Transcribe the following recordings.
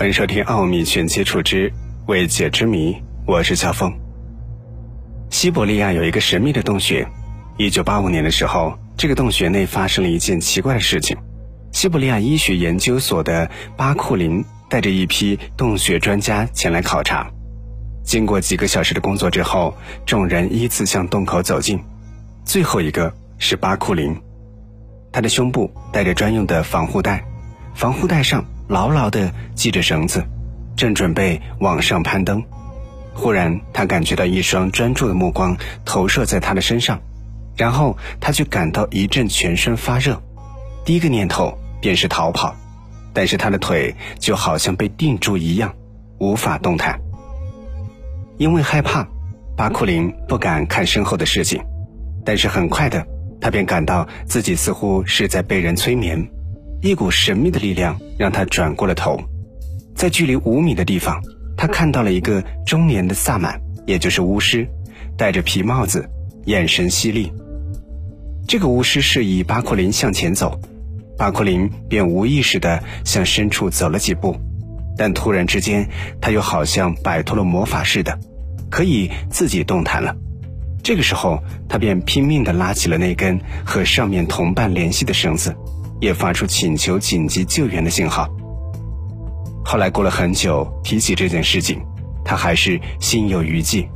欢迎收听《奥秘全接触之未解之谜》，我是小峰。西伯利亚有一个神秘的洞穴，一九八五年的时候，这个洞穴内发生了一件奇怪的事情。西伯利亚医学研究所的巴库林带着一批洞穴专家前来考察。经过几个小时的工作之后，众人依次向洞口走近。最后一个是巴库林，他的胸部带着专用的防护带，防护带上。牢牢地系着绳子，正准备往上攀登，忽然他感觉到一双专注的目光投射在他的身上，然后他就感到一阵全身发热，第一个念头便是逃跑，但是他的腿就好像被定住一样，无法动弹。因为害怕，巴库林不敢看身后的事情，但是很快的，他便感到自己似乎是在被人催眠。一股神秘的力量让他转过了头，在距离五米的地方，他看到了一个中年的萨满，也就是巫师，戴着皮帽子，眼神犀利。这个巫师示意巴库林向前走，巴库林便无意识地向深处走了几步，但突然之间，他又好像摆脱了魔法似的，可以自己动弹了。这个时候，他便拼命地拉起了那根和上面同伴联系的绳子。也发出请求紧急救援的信号。后来过了很久，提起这件事情，他还是心有余悸。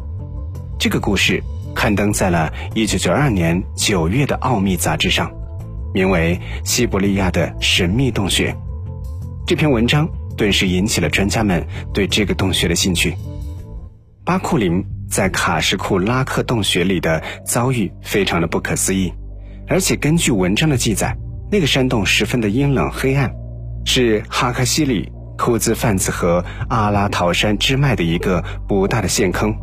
这个故事刊登在了1992年9月的《奥秘》杂志上，名为《西伯利亚的神秘洞穴》。这篇文章顿时引起了专家们对这个洞穴的兴趣。巴库林在卡什库拉克洞穴里的遭遇非常的不可思议，而且根据文章的记载。那个山洞十分的阴冷黑暗，是哈克西里库兹贩子和阿拉陶山支脉的一个不大的陷坑，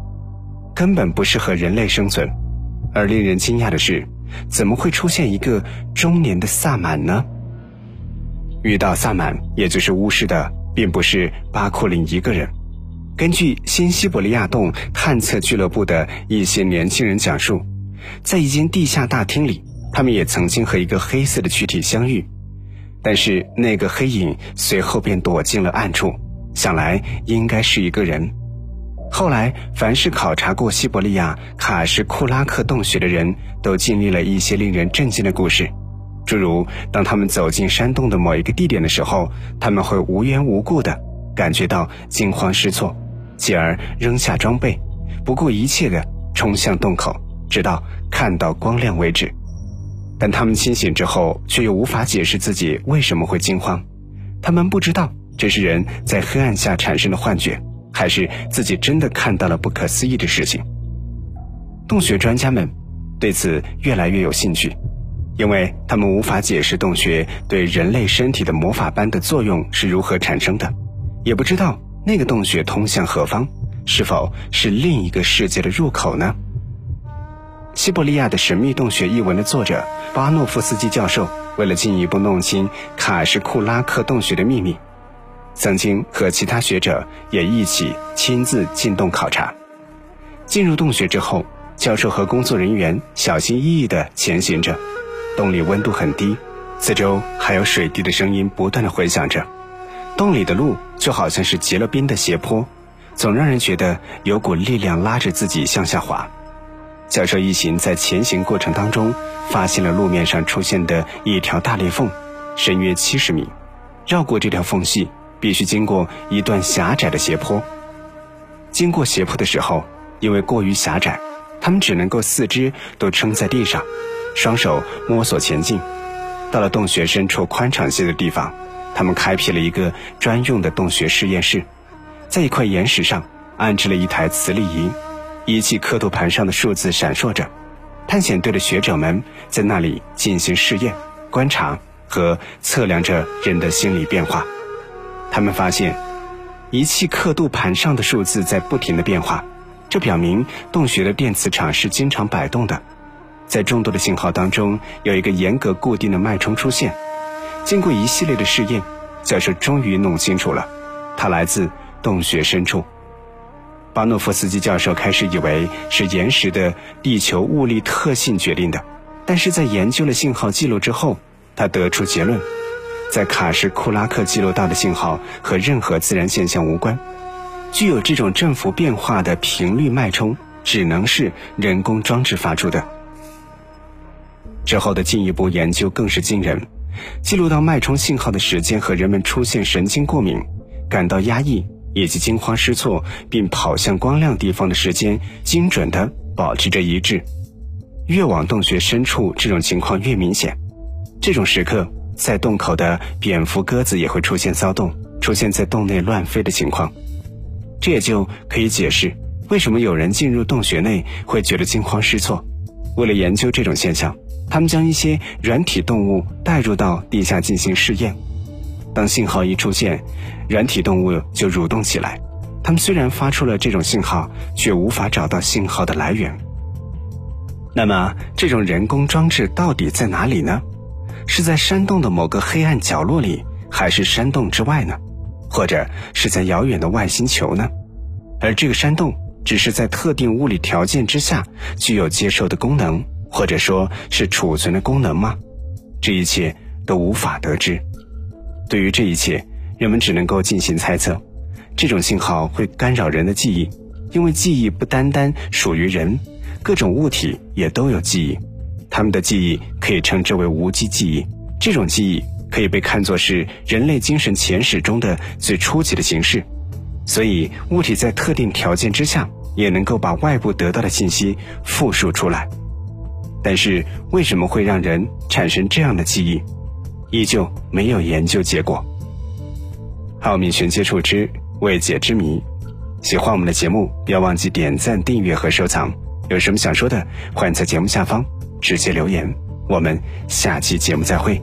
根本不适合人类生存。而令人惊讶的是，怎么会出现一个中年的萨满呢？遇到萨满，也就是巫师的，并不是巴库林一个人。根据新西伯利亚洞探测俱乐部的一些年轻人讲述，在一间地下大厅里。他们也曾经和一个黑色的躯体相遇，但是那个黑影随后便躲进了暗处，想来应该是一个人。后来，凡是考察过西伯利亚卡什库拉克洞穴的人都经历了一些令人震惊的故事，诸如当他们走进山洞的某一个地点的时候，他们会无缘无故的感觉到惊慌失措，继而扔下装备，不顾一切的冲向洞口，直到看到光亮为止。但他们清醒之后，却又无法解释自己为什么会惊慌。他们不知道这是人在黑暗下产生的幻觉，还是自己真的看到了不可思议的事情。洞穴专家们对此越来越有兴趣，因为他们无法解释洞穴对人类身体的魔法般的作用是如何产生的，也不知道那个洞穴通向何方，是否是另一个世界的入口呢？西伯利亚的神秘洞穴一文的作者巴诺夫斯基教授，为了进一步弄清卡什库拉克洞穴的秘密，曾经和其他学者也一起亲自进洞考察。进入洞穴之后，教授和工作人员小心翼翼地前行着。洞里温度很低，四周还有水滴的声音不断地回响着。洞里的路就好像是结了冰的斜坡，总让人觉得有股力量拉着自己向下滑。教授一行在前行过程当中，发现了路面上出现的一条大裂缝，深约七十米。绕过这条缝隙，必须经过一段狭窄的斜坡。经过斜坡的时候，因为过于狭窄，他们只能够四肢都撑在地上，双手摸索前进。到了洞穴深处宽敞些的地方，他们开辟了一个专用的洞穴实验室，在一块岩石上安置了一台磁力仪。仪器刻度盘上的数字闪烁着，探险队的学者们在那里进行试验、观察和测量着人的心理变化。他们发现，仪器刻度盘上的数字在不停的变化，这表明洞穴的电磁场是经常摆动的。在众多的信号当中，有一个严格固定的脉冲出现。经过一系列的试验，教授终于弄清楚了，它来自洞穴深处。巴诺夫斯基教授开始以为是岩石的地球物理特性决定的，但是在研究了信号记录之后，他得出结论：在卡什库拉克记录到的信号和任何自然现象无关。具有这种振幅变化的频率脉冲，只能是人工装置发出的。之后的进一步研究更是惊人，记录到脉冲信号的时间和人们出现神经过敏、感到压抑以及惊慌失措并跑向光亮地方的时间，精准的保持着一致。越往洞穴深处，这种情况越明显。这种时刻，在洞口的蝙蝠、鸽子也会出现骚动，出现在洞内乱飞的情况。这也就可以解释为什么有人进入洞穴内会觉得惊慌失措。为了研究这种现象，他们将一些软体动物带入到地下进行试验。当信号一出现，软体动物就蠕动起来。它们虽然发出了这种信号，却无法找到信号的来源。那么，这种人工装置到底在哪里呢？是在山洞的某个黑暗角落里，还是山洞之外呢？或者是在遥远的外星球呢？而这个山洞只是在特定物理条件之下具有接收的功能，或者说是储存的功能吗？这一切都无法得知。对于这一切，人们只能够进行猜测。这种信号会干扰人的记忆，因为记忆不单单属于人，各种物体也都有记忆，他们的记忆可以称之为无机记忆。这种记忆。可以被看作是人类精神前史中的最初级的形式，所以物体在特定条件之下也能够把外部得到的信息复述出来。但是为什么会让人产生这样的记忆，依旧没有研究结果。奥秘全接触之未解之谜，喜欢我们的节目，不要忘记点赞、订阅和收藏。有什么想说的，欢迎在节目下方直接留言。我们下期节目再会。